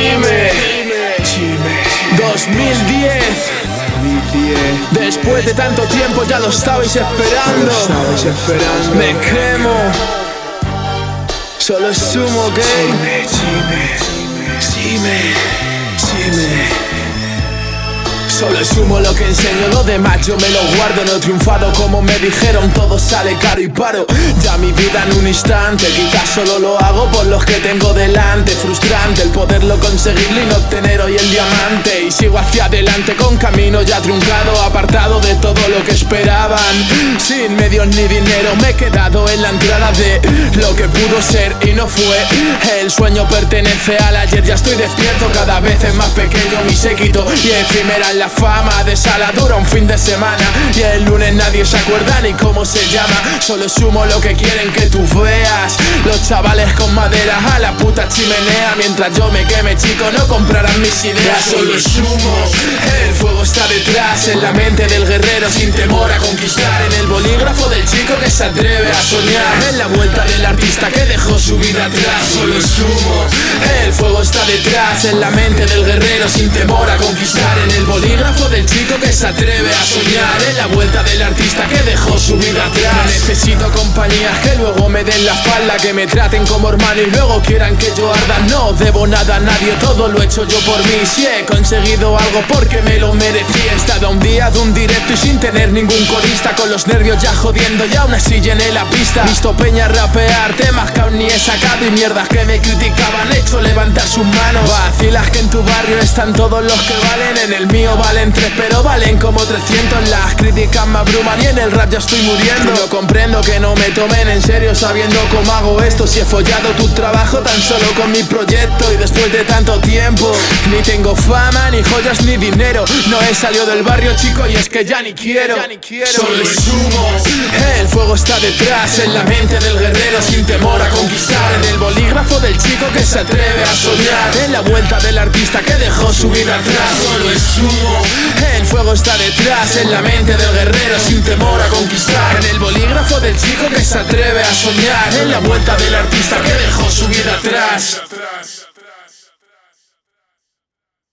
Chime. 2010 Después de tanto tiempo ya lo estabais esperando. Me quemo Solo es sumo game Chime Solo es humo lo que enseño, lo demás yo me lo guardo No he triunfado como me dijeron, todo sale caro y paro. Ya mi vida en un instante, quizás solo lo hago por los que tengo delante. Frustrante el poderlo conseguirlo y no obtener hoy el diamante. Y sigo hacia adelante con camino ya truncado Apartado de todo lo que Sin medios ni dinero me he quedado en la entrada de lo que pudo ser y no fue. El sueño pertenece al ayer, ya estoy despierto Cada vez es más pequeño mi séquito. Y efímera la fama de sala dura un fin de semana. Y el lunes nadie se acuerda ni cómo se llama. Solo sumo lo que quieren que tú veas chavales con madera. A la puta chimenea Mientras yo me queme chico no comprarán mis ideas. Solo sumo, el fuego está detrás En la mente del guerrero sin temor a conquistar. En el bolígrafo del chico que se atreve a soñar. En la vuelta del artista que dejó su vida atrás. Solo sumo, el fuego está detrás En la mente del guerrero sin temor a conquistar. En el bolígrafo del chico que se atreve a soñar. En la vuelta del artista que dejó su vida atrás. No necesito compañías que luego me den la espalda Que me traten como hermano y luego quieran que yo arda. No debo nada a nadie, todo lo he hecho yo por mí. Si he conseguido algo porque me lo merecí. He estado un día de un directo y sin tener ningún corista Con los nervios ya jodiendo y aún así llené la pista. Visto peña rapear, temas que aún ni he sacado Y mierdas que me criticaban, hecho levantar sus manos. Vacilas que en tu barrio están todos los que valen. En el mío valen tres pero valen como 300 Las críticas me abruman y en el rap ya estoy muriendo. No comprendo que no me tomen en serio sabiendo cómo hago esto. Si he follado tu trabajo tan solo con mi proyecto Y después de tanto tiempo Ni tengo fama, ni joyas, ni dinero. No he salido del barrio chico y es que ya ni quiero, Solo es humo El fuego está detrás en la mente del guerrero Sin temor a conquistar. En el bolígrafo que se atreve a soñar. En la vuelta del artista que dejó su vida atrás. Solo es humo el fuego está detrás, en la mente del guerrero sin temor a conquistar. En el bolígrafo del chico que se atreve a soñar. En la vuelta del artista que dejó su vida atrás